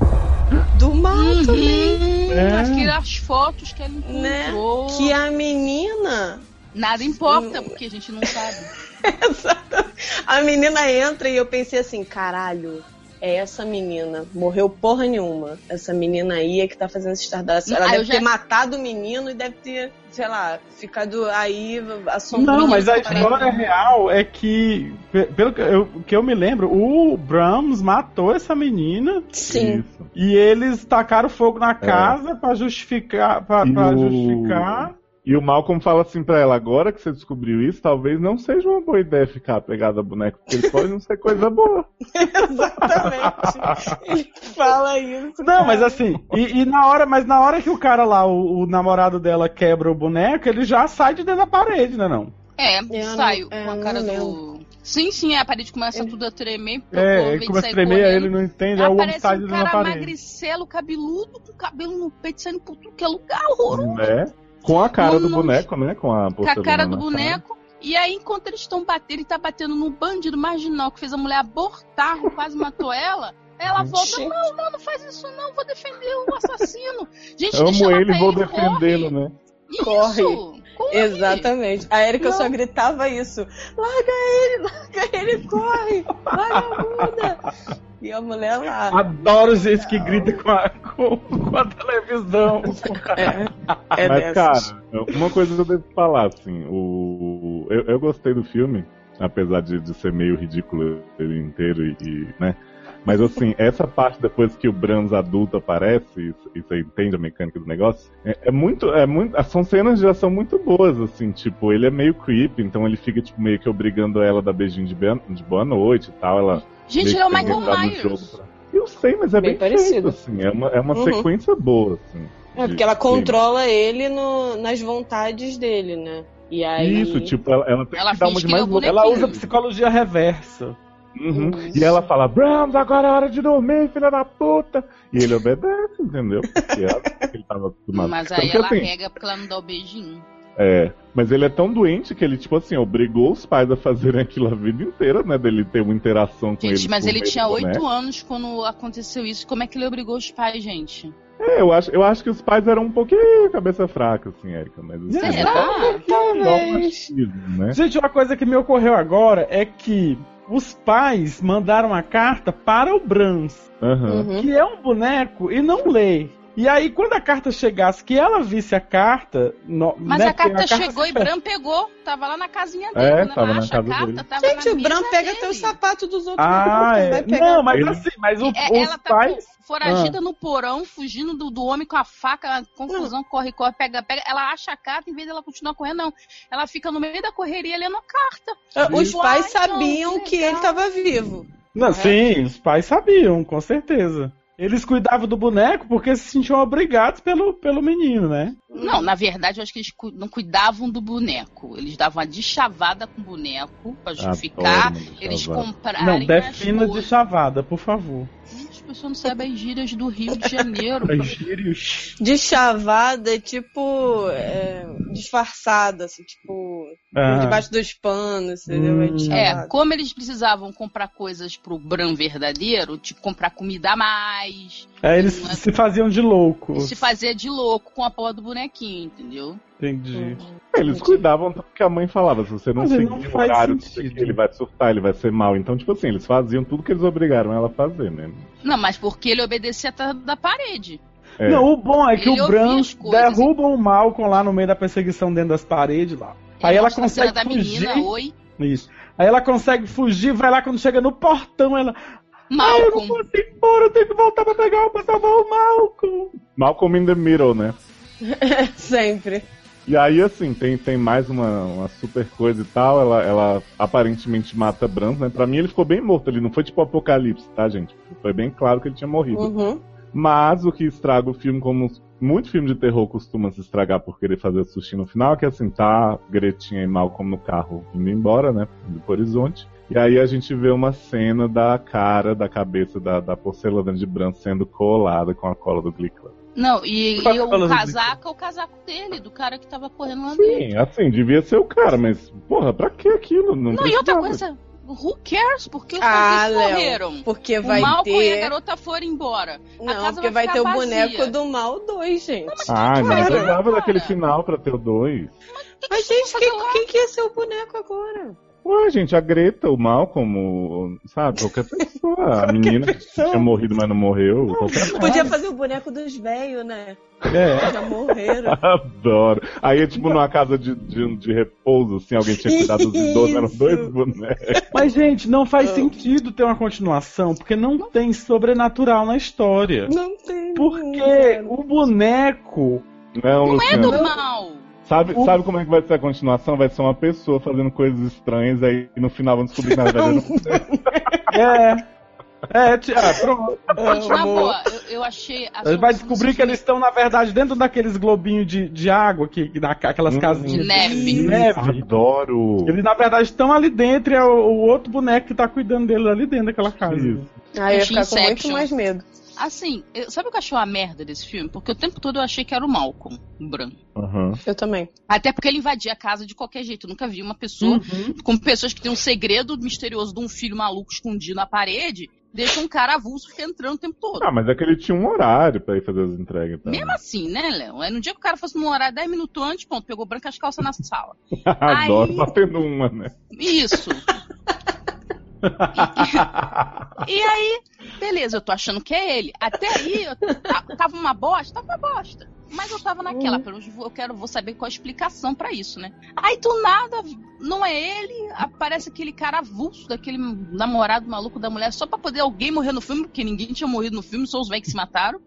Do mal Uhum. também. É. Mas que as fotos que ele Né? encontrou. Que a menina. Nada importa, porque a gente não sabe. A menina entra e eu pensei assim, caralho. É essa menina. Morreu porra nenhuma. Essa menina aí é que tá fazendo esse estardalhaço. Ela Ah, deve já- ter matado o menino e deve ter, sei lá, ficado aí assombrando. Não, mas a história real é que, pe- pelo que eu, que eu me lembro, o Brahms matou essa menina Sim. Isso. e eles tacaram fogo na casa pra justificar, pra, pra o- justificar. E o Malcolm fala assim pra ela, agora que você descobriu isso, talvez não seja uma boa ideia ficar pegada a boneco, porque ele pode não ser coisa boa. Exatamente. Ele fala isso. Não, mas cara. assim, e, e na hora, mas na hora que o cara lá, o, o namorado dela quebra o boneco, ele já sai de dentro da parede, né não? É, Eu saio não- é, com a cara não do. Sim, sim, a parede começa tudo a tremer. É, ele começa a sair tremer, aí ele não entende, aí o homem Aparece sai de um dentro da cara magricelo, cabeludo, com cabelo no peito saindo por tudo que é lugar, horroroso. Né? Com a cara do boneco, né? Com a Com a cara do na boneco. E aí, enquanto eles estão batendo, ele tá batendo no bandido marginal que fez a mulher abortar, quase matou ela. Ela volta, Gente. não, não, não faz isso não, vou defender o assassino. Gente, Amo deixa ela ele, vou defendê-lo, corre. né? Isso, Corre. corre. Exatamente. A Erika só gritava isso. Larga ele, larga ele, corre! Larga a bunda! E a mulher lá. Adoro gente que grita com a, com, com a televisão. É, é Mas, dessas. cara, uma coisa que eu devo falar, assim, o... eu, eu gostei do filme, apesar de, de ser meio ridículo ele inteiro e, e, né? Mas assim, essa parte depois que o Brans adulto aparece e, e você entende a mecânica do negócio, é, é muito, é muito, são cenas de ação muito boas, assim, tipo, ele é meio creepy, então ele fica tipo meio que obrigando ela a dar beijinho de, de boa noite e tal, ela Gente, ele é o Michael Myers. pra- Eu sei, mas é Bem bem, parecido. feito, assim, é uma, é uma Uhum. sequência boa, assim. É, porque ela controla ele no- nas vontades dele, né? E aí. Isso, tipo, ela, ela tem Ela que dar uma de mais louca. Ela usa psicologia reversa. Uhum. E ela fala, Brahms, agora é hora de dormir, filha da puta. E ele obedece, entendeu? Porque ela- ele tava acostumado. Mas aí que, ela assim, rega porque ela não dá o beijinho. É, mas ele é tão doente que ele, tipo assim, obrigou os pais a fazerem aquilo a vida inteira, né? Dele ter uma interação com Gente, ele. mas por ele tinha oito anos quando aconteceu isso. Como é que ele obrigou os pais, gente? É, eu acho, eu acho que os pais eram um pouquinho cabeça fraca, assim, Érica. Mas assim, Será? só um machismo, né? Gente, uma coisa que me ocorreu agora é que os pais mandaram uma carta para o Brans. Uhum. que é um boneco e não lê. E aí, quando a carta chegasse, que ela visse a carta. no- Mas né, a carta porque chegou e. Bran pegou. Tava lá na casinha dele. É, tava ela na acha casa a carta, dele. tava Gente, na o Bran pega dele. até o sapato dos outros. Ah, vai é. pegar. Não, mas Ele- assim, mas o- É, os ela tá pais. fo- foragida no porão, fugindo do, do homem com a faca, confusão, corre, corre, pega, pega. Ela acha a carta, em vez dela continuar correndo, não. Ela fica no meio da correria lendo a carta. Os Isso. pais não, sabiam que que ele tava vivo. Não, sim, os pais sabiam, com certeza. Eles cuidavam do boneco porque se sentiam obrigados pelo, pelo menino, né? Não, na verdade, eu acho que eles cu- não cuidavam do boneco. Eles davam uma deschavada com o boneco pra justificar. Adoro uma Eles deschavada. comprarem. Não, as defina de coisas. chavada, por favor. As pessoas não sabem as gírias do Rio de Janeiro. Ai, gírios. De chavada, tipo. é, disfarçada, assim, tipo. Ah. Debaixo dos panos? É Hum. É, chavada. como eles precisavam comprar coisas pro Bran verdadeiro, tipo comprar comida a mais, É, eles se faziam de louco. se fazer de louco com a porra do bonequinho, entendeu? Entendi. Eles cuidavam tanto que a mãe falava, se você não Mas ele seguir não o horário sentido. ele vai surtar, ele vai ser mal. Então, tipo assim, eles faziam tudo que eles obrigaram ela a fazer, né? Não, mas porque ele obedecia atrás da parede. É. Não, o bom é que Ele o Bran derruba o Malcolm lá no meio da perseguição dentro das paredes lá. Aí ela consegue da fugir. menina, oi. Isso. Aí ela consegue fugir, vai lá quando chega no portão, ela. Ah, eu não Malcolm. posso ir embora, eu tenho que voltar pra pegar pra salvar o Malcolm. Malcolm in the Middle, né? Sempre. E aí, assim, tem, tem mais uma, uma super coisa e tal. Ela, ela aparentemente mata Bran, né? Pra mim ele ficou bem morto ali. Não foi tipo apocalipse, tá, gente? Foi bem claro que ele tinha morrido. Uhum. Mas o que estraga o filme, como muito filme de terror costuma se estragar por querer fazer sushi no final, é que assim, tá Gretinha e Malcolm no carro indo embora, né? Indo pro horizonte. E aí a gente vê uma cena da cara, da cabeça da, da porcelana de Bran sendo colada com a cola do Glee Club. Não, e, e o casaco é o casaco dele, do cara que tava correndo lá dentro. Sim, assim, devia ser o cara, mas, porra, pra que aquilo? Não, Não, e outra coisa, who cares? Porque os Ah, Léo. correram. Porque O vai Malcolm e a ter. garota foram embora. A Não, casa porque vai vai ter o vazia. boneco do mal 2, gente. Ai, mas não Claro. precisava daquele final pra ter o dois. Mas, gente, quem, quem que ia ser o boneco agora? Ué, gente, a Greta, o Malcolm, o- sabe, qualquer pessoa. A menina que pessoa. tinha morrido, mas não morreu. Podia fazer o boneco dos velhos, né? É. Já morreram. Adoro. Aí é tipo numa casa de, de, de repouso, assim, alguém tinha cuidado dos idosos, eram dois bonecos. Mas, gente, não faz sentido ter uma continuação, porque não tem sobrenatural na história. Não tem. Porque o boneco. Não, Não é do mal. Sabe, O- sabe como é que vai ser a continuação? Vai ser uma pessoa fazendo coisas estranhas, aí no final vão descobrir que na verdade não É. É, ti- ah, pronto. Gente, na boa, eu, eu achei. a vai descobrir que eles estão, na verdade, dentro daqueles globinhos de, de água, que, que dá aquelas Hum. casinhas De neve. de neve. Adoro. Eles, na verdade, estão ali dentro e é o, o outro boneco que tá cuidando dele ali dentro daquela casa. Isso. Aí eu ia ficar com muito mais medo. Assim, eu- sabe o que eu achei uma merda desse filme? Porque o tempo todo eu achei que era o Malcolm, o branco. Aham. Eu também. Até porque ele invadia a casa de qualquer jeito. Eu nunca vi uma pessoa com pessoas que têm um segredo misterioso de um filho maluco escondido na parede, deixa um cara avulso ficar entrando o tempo todo. Ah, mas é que ele tinha um horário pra ir fazer as entregas. Tá? Mesmo assim, né, Léo? No dia que o cara fosse num horário 10 minutos antes, pronto, pegou branca as calças na sala. Adoro Aí- batendo uma, né? Isso. E, e aí, beleza, eu tô achando que é ele. Até aí, eu, ta- tava uma bosta, tava uma bosta. Mas eu tava naquela, pelo menos eu quero, vou saber qual a explicação pra isso, né? Aí do nada, não é ele, aparece aquele cara avulso daquele namorado maluco da mulher, só pra poder alguém morrer no filme, porque ninguém tinha morrido no filme, só os velhos que se mataram.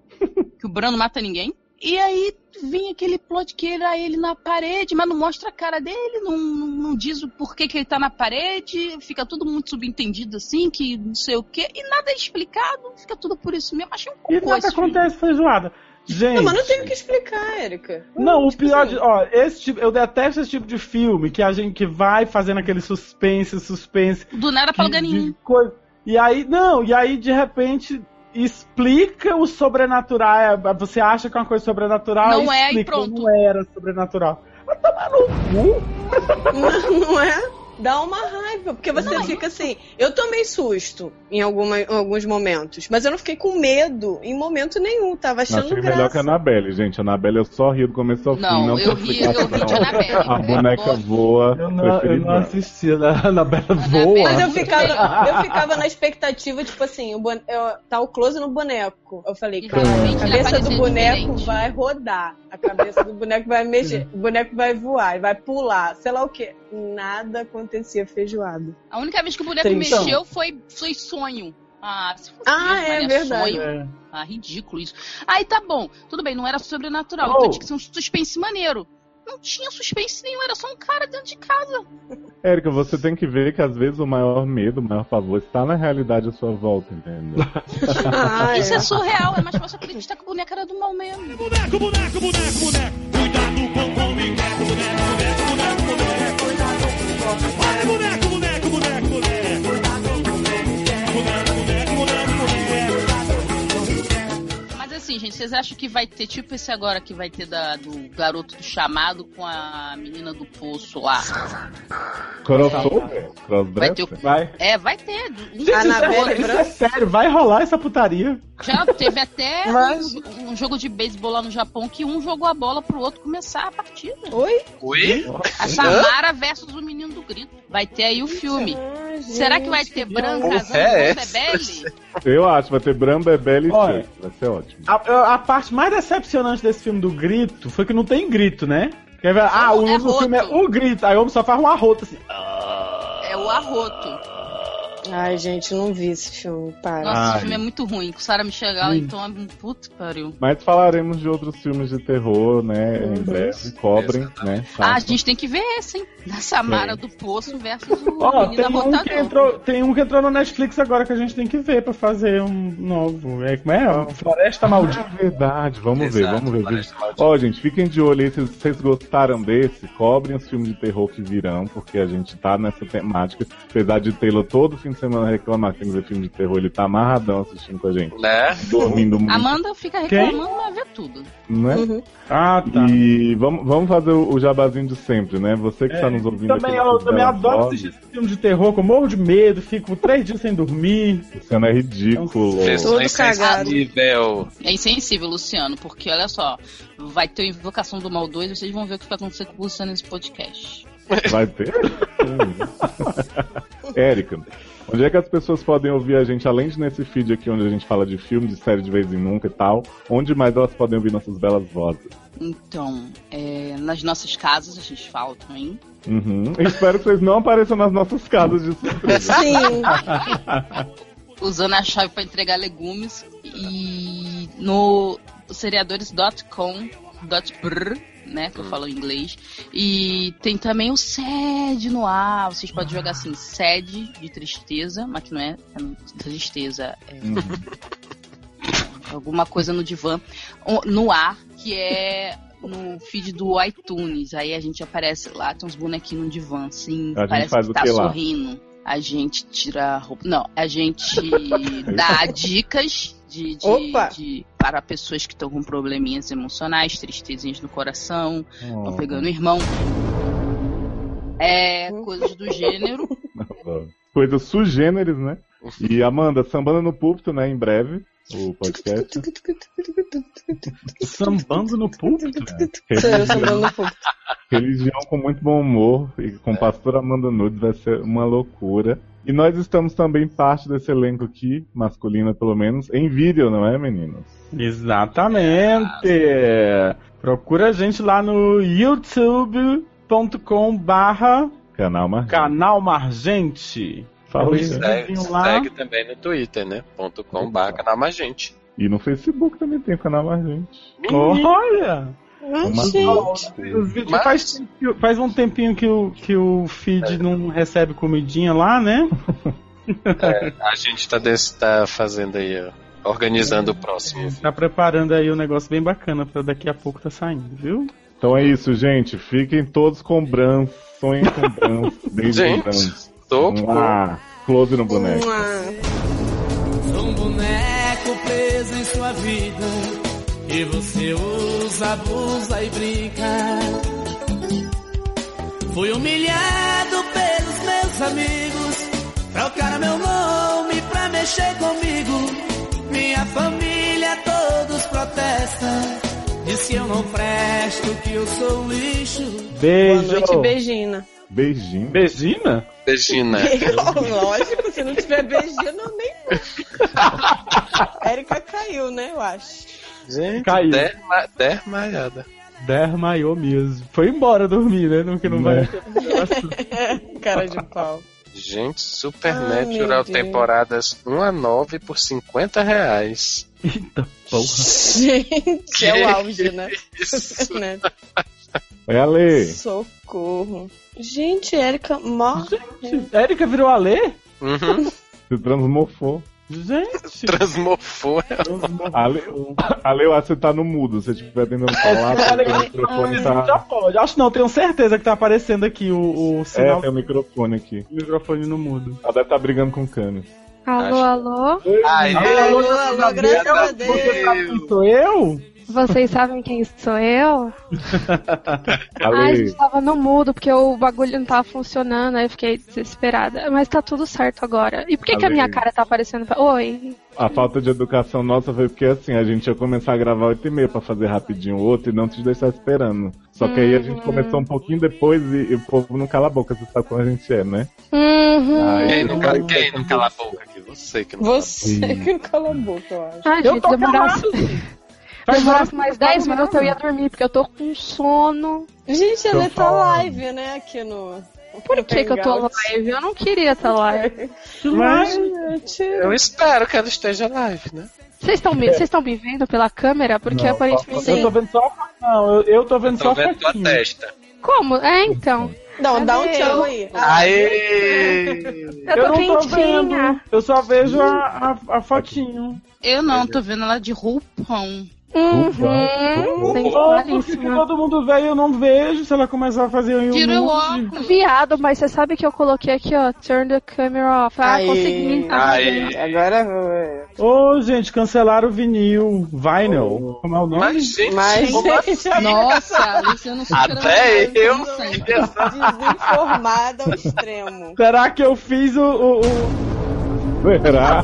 que o Brano mata ninguém. E aí vinha aquele plot que era ele na parede, mas não mostra a cara dele, não, não, não diz o porquê que ele tá na parede, fica tudo muito subentendido assim, que não sei o quê, e nada é explicado, fica tudo por isso mesmo. Achei um E cocô nada esse filme. acontece feijoada. Gente. Não, mas não tem o que explicar, Erika. Não, o Tipo pior assim, de. Ó, esse tipo, eu detesto esse tipo de filme que a gente que vai fazendo aquele suspense, suspense. Do nada de ganinho. coisa- E aí, não, e aí de repente explica o sobrenatural. é, Você acha que é uma coisa sobrenatural? Não é, e explica, pronto. Não era sobrenatural. Vai tomar no cu. Não, não é? Dá uma raiva, porque você fica assim. Eu tomei susto em, alguma, em alguns momentos, mas eu não fiquei com medo em momento nenhum. Tava achando Achei graça. melhor que a Anabelle, gente. A Anabelle eu só rio do começo ao fim. Não, Não, eu ri- eu ri de. A boneca voa. Eu não, eu não não. assisti a Anabela Annabelle- Voa. Mas eu ficava, eu ficava na expectativa, tipo assim, o bone... eu- tá o close no boneco. Eu falei, cara, a cabeça do boneco diferente. vai rodar. A cabeça do boneco vai mexer. O boneco vai voar, vai pular, sei lá o quê. Nada acontecia feijoada. A única vez que o boneco Sim, então. mexeu foi, foi sonho. Ah, se fosse Ah, mesmo, é verdade. sonho. É. Ah, ridículo isso. Aí tá bom, tudo bem, não era sobrenatural. Oh. Então tinha que ser um suspense maneiro. não tinha suspense nenhum, era só um cara dentro de casa. Érica, você tem que ver que às vezes o maior medo, o maior favor está na realidade à sua volta, entendeu? Ah, Isso é é. surreal, é mais fácil acreditar que o boneco era do mal mesmo. Boneco, boneco, boneco, boneco. Cuidado com o boneco, boneco, assim, gente, vocês acham que vai ter, tipo esse agora que vai ter da, do garoto do chamado com a menina do poço lá? Crossover? Vai ter o... Vai. É, vai ter. Um Gente, isso, Anabelle é, isso é Branco? sério, vai rolar essa putaria. Já teve até Mas- um, um jogo de beisebol lá no Japão que um jogou a bola pro outro começar a partida. Oi? Oi? A Samara versus o menino do grito. Vai ter aí o filme. Ai, Será que vai ter que Bran horror. casando é com? Bebele? Eu acho, vai ter Bram, Bebele e Olha. Vai ser ótimo. A, a parte mais decepcionante desse filme do grito foi que não tem grito, né? Quer ver? Ah, o é nome do filme é o grito, aí o homem só faz um arroto assim. É o arroto. Ai, gente, não vi esse filme, para. Nossa, Ai. esse filme é muito ruim. Com Sarah Michelle Hum. então é um puto pariu. Mas falaremos de outros filmes de terror, né? Em breve. Cobrem, né? Ah, a gente tem que ver esse, hein? Da Samara do Poço versus o menino tem um, que entrou, tem um que entrou no Netflix agora que a gente tem que ver pra fazer um novo. É, como é? Floresta Maldita. É verdade, vamos ver, Exato, vamos ver. parece maldito. Ó, gente, fiquem de olho aí se vocês gostaram desse, cobrem os filmes de terror que virão, porque a gente tá nessa temática. Apesar de Taylor todo fim semana reclamar que tem que ver filme de terror, ele tá amarradão assistindo com a gente. Né? Dormindo muito, Amanda fica Quem? reclamando, mas vê tudo. né? Uhum. Ah, tá. E vamos, vamos fazer o, o jabazinho de sempre, né? Você que É, tá nos ouvindo também, aqui. eu também adoro vozes, assistir esse filme de terror, que eu morro de medo, fico três dias sem dormir. Luciano é ridículo. Cagado. insensível. É insensível, Luciano, porque olha só, vai ter o Invocação do Mal 2 vocês vão ver o que vai acontecer com o Luciano nesse podcast. Vai ter? Érica, onde é que as pessoas podem ouvir a gente, além de nesse feed aqui onde a gente fala de filme, de série de vez em nunca e tal, onde mais elas podem ouvir nossas belas vozes? Então, é, nas nossas casas a gente fala também. Uhum. Espero que vocês não apareçam nas nossas casas de surpresa. Sim. usando a chave para entregar legumes e no seriadores.com.br, né, que eu falo em inglês. E tem também o SED no ar, vocês podem jogar assim, SED de tristeza, mas que não é, é tristeza, é alguma coisa no divã, no ar, que é no feed do iTunes. Aí a gente aparece lá, tem uns bonequinhos no divã, assim, A parece que tá que lá? sorrindo. A gente tira a roupa. Não, a gente dá dicas de, de- Opa! de- para pessoas que estão com probleminhas emocionais, tristezinhas no coração, estão Oh, pegando o irmão. É, coisas do gênero. Coisas sugêneres, né? E Amanda, sambando no púlpito, né? Em breve, o podcast. Sambando no púlpito? Sambando no púlpito. Religião com muito bom humor e com pastor Amanda Nudes vai ser uma loucura. E nós estamos também parte desse elenco aqui, masculina pelo menos, em vídeo, não é, meninos? Exatamente. Procura a gente lá no youtube.com barra Canal Mar. canal Margente. Fala aí. Esse Segue, segue também no Twitter, né? Ponto com barra canal Magente. E no Facebook também tem o canal Margente. Olha! Uma- Os vídeos Mas- faz, faz um tempinho que o, que o feed não recebe comidinha lá, né? A gente tá, desse, tá fazendo aí, ó, organizando o próximo. Tá preparando aí um negócio bem bacana pra daqui a pouco tá saindo, viu? Então é isso, gente. Fiquem todos com Brans. Sonhem com Brans. Desde Gente, Brans. Tô com Ah, close no boneco. Sou um boneco preso em sua vida que você usa, abusa e brinca. Fui humilhado pelos meus amigos, trocaram meu nome pra mexer comigo. Minha família todos protestam, diz que eu não presto, que eu sou lixo. Beijo. Boa noite, Beijina. Beijinho. Beijina? Regina. Lógico, se não tiver beijina, eu nem. Érica caiu, né? Eu acho. Gente, Caiu. derma, dermaiada. Desmaiou mesmo. Foi embora dormir, né? No que não vai. Cara de pau. Gente, Ai, Supernatural Deus. temporadas 1 a 9 por 50 reais. Eita porra. Gente, é o auge, né? Isso. Oi, Ale. Socorro. Gente, Erika morre. Érica virou a Lê? Uhum. Se transmorfou. Gente. Transmorfou. Ale, Ale, eu acho que você tá no mudo. Se você estiver tentando falar, porque o microfone Já tá. pode. Acho não, tenho certeza que tá aparecendo aqui o, o É, sinal tem o microfone aqui. do microfone no mudo. Ela deve estar brigando com o Camis. Alô, alô? Ai, Alô, alô, graças a Você sabe Deus. quem sou eu? Vocês sabem quem sou eu? Ai, a gente tava no mudo porque o bagulho não tava funcionando, aí eu fiquei desesperada. Mas tá tudo certo agora. E por que, que a minha cara tá aparecendo? pra- Oi. a falta de educação nossa foi porque assim, a gente ia começar a gravar 8 e meia pra fazer rapidinho o outro e não te deixar esperando. Só que aí a gente começou um pouquinho depois e, e o povo não cala a boca, você sabe como a gente é, né? Uhum. Aí- Quem não, cala- quem não cala a boca aqui? Você que não cala a Você que não cala a boca, eu acho. Ai, Eu gente, tô demorasse, Faz demorasse mais mais 10 minutos eu ia dormir, porque eu tô com sono. Gente, Tô ela tá falando. live, né, aqui no... Por que, que eu tô live? Eu não queria estar live. Mas, Gente, Eu espero que ela esteja live, né? Vocês estão me, vocês estão me vendo pela câmera? Porque Não, aparentemente. eu tô vendo só. Não, eu, eu tô vendo Tô só vendo tua testa. Como? É, então. Não, dá um tchau aí. Aê! Eu tô Eu não tô quentinha. vendo. Eu só vejo a, a, a fotinho. Eu não, tô vendo ela de roupão. Uhum. Ou porque que claríssima. todo mundo vê e eu não vejo se ela começar a fazer um Tira o óculos. Viado, mas você sabe que eu coloquei aqui, ó, turn the camera off. Ah, Aí. consegui. Aí. Agora. Ô, gente, cancelaram o vinil. Vinyl. Como é o nome? Mas, gente, Mas, como assim? gente, Nossa, superando Até eu desinformada ao extremo. Será que eu fiz o. o, o- Será?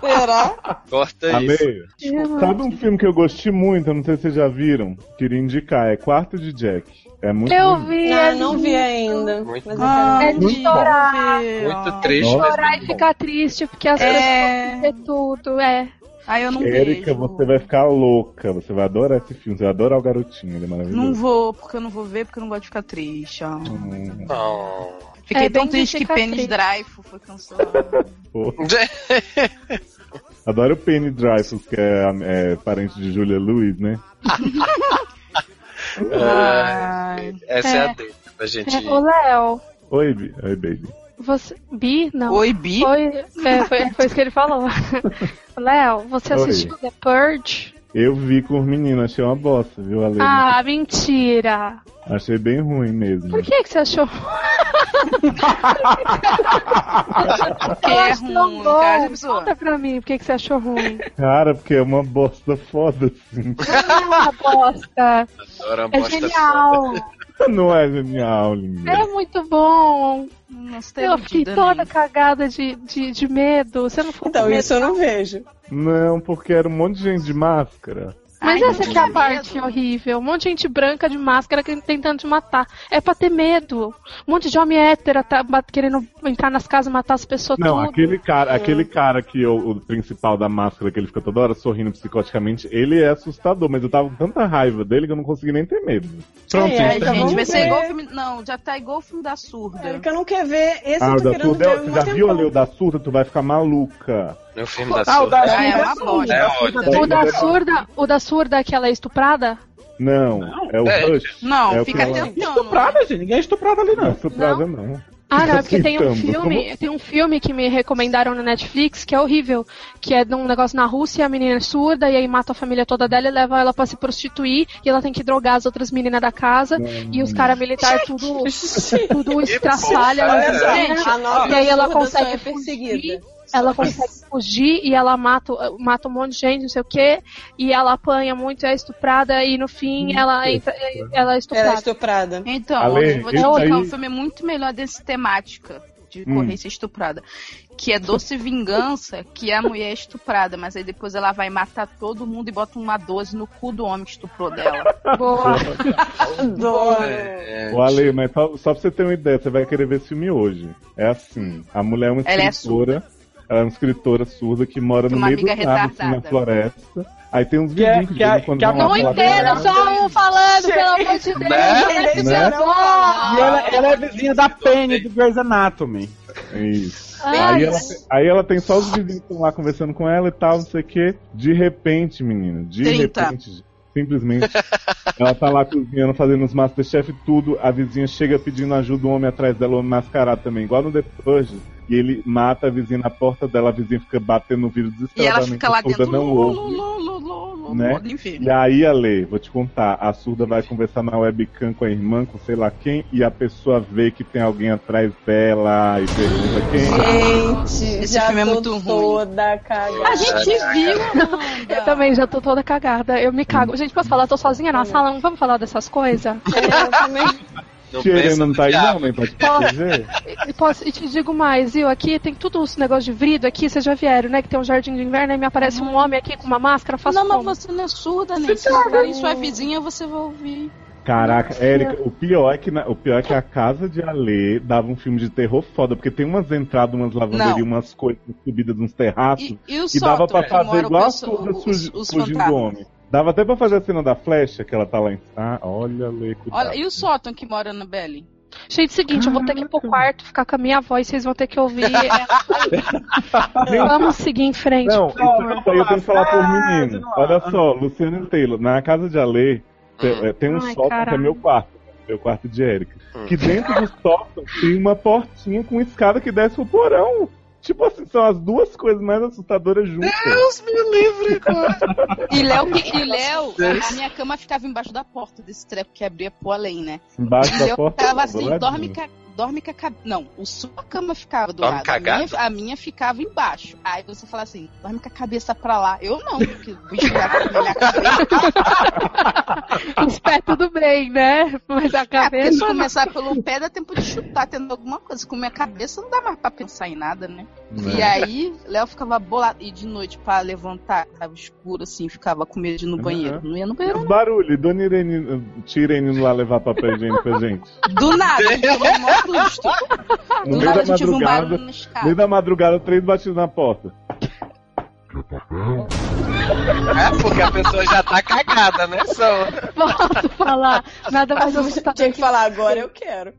Será? Corta isso. Ale, sabe um filme que eu gostei muito, eu não sei se vocês já viram? Queria indicar, é Quarto de Jack. É muito Eu vi. Não, é eu não vi ainda. Muito Mas Ah, É de chorar. Muito triste, Nossa. mas Chorar e ficar triste, porque as É. pessoas tudo, é. Aí eu não Érica, vejo. você vai ficar louca. Você vai adorar esse filme. Você vai adorar o garotinho, ele é maravilhoso. Não vou, porque eu não vou ver, porque eu não gosto de ficar triste. ó. Hum, Não. Fiquei É tão triste que Penny. Dreyfus foi cancelado. Adoro o Penny Dreyfus, que é, é parente de Julia Louis, né? Ai. Essa é, É. a dele pra gente É. Ô, Léo, Oi, Bi- Oi, baby. você. Bi? Não. Oi, Bi? Foi, é, foi, foi isso que ele falou. Léo, você Oi. assistiu The Purge? Eu vi com os meninos, achei uma bosta, viu, Ale? Ah, mentira. Achei bem ruim mesmo. Por que, que você achou? Eu é ruim, bom. cara, pessoa. Conta pra mim por que, que você achou ruim. Cara, porque é uma bosta foda, assim. Não é uma bosta. Adoro uma É bosta genial. Não é genial, linda. É muito bom. Eu fiquei iludida, toda né? cagada de, de, de medo. Você não ficou com Então, medo? isso eu não vejo. Não, porque era um monte de gente de máscara. Mas Ai, essa que é a parte medo. horrível. Um monte de gente branca de máscara que- tentando te matar. É pra ter medo. Um monte de homem hétero tá, querendo entrar nas casas e matar as pessoas Não, tudo. aquele cara, aquele cara que é o, o principal da máscara, que ele fica toda hora sorrindo psicoticamente, ele é assustador, mas eu tava com tanta raiva dele que eu não consegui nem ter medo. Pronto, Ai, ai, gente. vai ser ver. igual o filme. Não, já tá igual o filme da surda. É que eu não quero ver. Esse Ah, eu o tô da querendo surda, ver. você há já viu ali o da surda? Tu vai ficar maluca. No filme da Ah, o da Surda. Ah, é surda. uma bosta. É da ótimo. surda O da surda, o da surda que ela é estuprada? Não, é o É. Rush. Não, É o fica ela- tentando. Estuprada, gente. Ninguém é estuprado ali, Não, não. estuprada não. Ah, não, é porque tem um filme, tem um filme que me recomendaram no Netflix que é horrível, que é de um negócio na Rússia, a menina é surda e aí mata a família toda dela e leva ela pra se prostituir e ela tem que drogar as outras meninas da casa e os caras militares tudo, tudo estraçalha porra ela é essa? gente, A nossa e aí ela consegue é fugir, perseguida. Ela consegue fugir e ela mata, mata um monte de gente, não sei o que, e ela apanha muito, é estuprada e no fim ela entra, ela é Ela é estuprada. estuprada. Então, Ale, eu vou te explicar aí- um filme muito melhor desse temática de Hum. correr ser estuprada. Que é Doce Vingança, que a mulher é estuprada, mas aí depois ela vai matar todo mundo e bota uma 12 no cu do homem que estuprou dela. Boa. Adoro. É, O Ale, mas só, só pra você ter uma ideia, você vai querer ver esse filme hoje. É assim, a mulher é uma Ela é escritora, ela é uma escritora surda que mora Tem no uma meio do nada, assim, na floresta. Aí tem uns Que é- vizinhos que, que é- quando que a- vão lá Não entendo, só um falando, pelo amor de Deus. Né? Né? E ela, ela é vizinha da Penny do Grey's Anatomy. Isso. Ai, Aí ela, aí ela tem só os vizinhos que estão lá conversando com ela e tal, não sei o que. De repente, menino, de 30. repente. Simplesmente. ela tá lá cozinhando, fazendo os Masterchef tudo. A vizinha chega pedindo ajuda, o homem atrás dela, o homem mascarado também, igual no The Purge. E ele mata a vizinha na porta dela, a vizinha fica batendo no vidro E ela desesperadamente. fica lá dentro. não ouve. Né? E aí, Ale, vou te contar, a surda vai conversar na webcam com a irmã, com sei lá quem, e a pessoa vê que tem alguém atrás dela e pergunta quem. Gente, Esse já filme é tô muito ruim. toda cagada. A gente viu, Eu também já tô toda cagada. Eu me cago. Gente, posso falar? Tô sozinha na sala, não vamos falar dessas coisas? Eu também. Tirando não tá aí não, nem pode proteger. E, posso, e te digo mais, viu? Aqui tem tudo os negócios de vidro aqui, vocês já vieram, né? Que tem um jardim de inverno e me aparece um homem aqui com uma máscara, faço Não, mas como? você não é surda, nem. Se falarem sua vizinha, você vai ouvir. Caraca, Érica, o pior, é que na- o pior é que a casa de Ale dava um filme de terror foda, porque tem umas entradas, umas lavanderias, Não. umas coisas subidas de uns terraços, E, e dava sótão pra fazer igual a pessoal- surda os- fugi- os fugindo do homem. Dava até pra fazer a cena da flecha, que ela tá lá em. Ah, olha, Ale, cuidado. Olha, e o sótão que mora na Belly? Gente, seguinte, eu vou ter que ir pro quarto, ficar com a minha voz, vocês vão ter que ouvir. Vamos seguir em frente. Não, isso aí eu tenho que falar por menino. Olha só, Luciano e Taylor, na casa de Ale, te- é, tem um Ai, sótão que é meu quarto, meu quarto de Érica. Que dentro do sótão tem uma portinha com escada que desce pro porão. Tipo assim, são as duas coisas mais assustadoras juntas. Deus me livre, cara. E Léo, e Léo, a minha cama ficava embaixo da porta desse treco que abria pro além, né? Embaixo E da eu porta. ficava assim, dorme com a, dorme com a cabeça. Não, o sua cama ficava do Dorme lado. A cagado? minha, a minha ficava embaixo. Aí você fala assim, dorme com a cabeça pra lá. Eu não, porque o bicho ia comer minha cabeça. Os pés tudo bem, né? Mas a É, cabeça. se não. começar pelo pé, dá tempo de chutar, tendo alguma coisa. Se comer a cabeça, não dá mais pra pensar em nada, né? E aí, Léo ficava bolado. E de noite, pra levantar, tava escuro, assim, ficava com medo de ir no banheiro. Não ia no banheiro, Os barulhos, Dona Irene, tia Irene lá levar papel higiênico pra gente. Do nada, susto. No meio da um madrugada, meio da madrugada, três batidos na porta. É porque a pessoa já tá cagada, né? Só. Volto a falar. Nada mais assustador. tinha que falar agora, eu quero.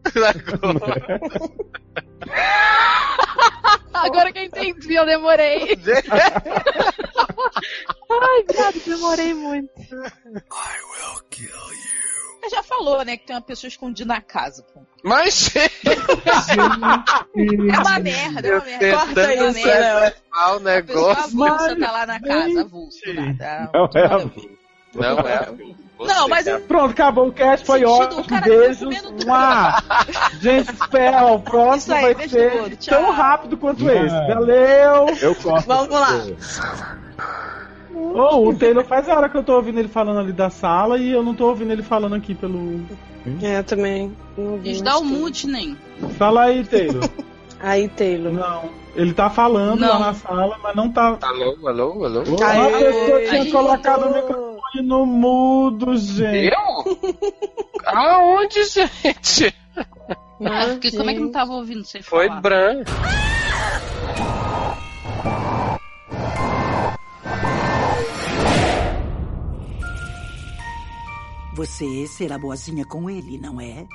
Agora que eu entendi, eu demorei. Ai, viado, demorei muito. Já falou, né, que tem uma pessoa escondida na casa, pô. Mas, É uma merda, é uma merda. Eu Corta tentando isso, Léo. preservar o A pessoa negócio. tá lá na casa, avulso. nada. Não é a Não é. Você Não, mas quer- Pronto, acabou o cast, foi ótimo. cara tá. Mua. Gente, espera, o próximo aí, vai beijo ser tão rápido quanto Vai. esse. Valeu! Eu corto. Vamos lá. Ô, o Taylor faz a hora que eu tô ouvindo ele falando ali da sala e eu não tô ouvindo ele falando aqui pelo. É, também. Mais dá o mute, nem. Fala aí, Taylor. Aí, Taylor. Não. Ele tá falando Não. lá na sala, mas não tá. Alô, alô, alô? Ô, Aê, a pessoa tinha aí, colocado o Taylor. microfone no mudo, gente. Eu? Aonde, gente? Ah, porque como é que não tava ouvindo você Foi falar? Bran. Você será boazinha com ele, não é?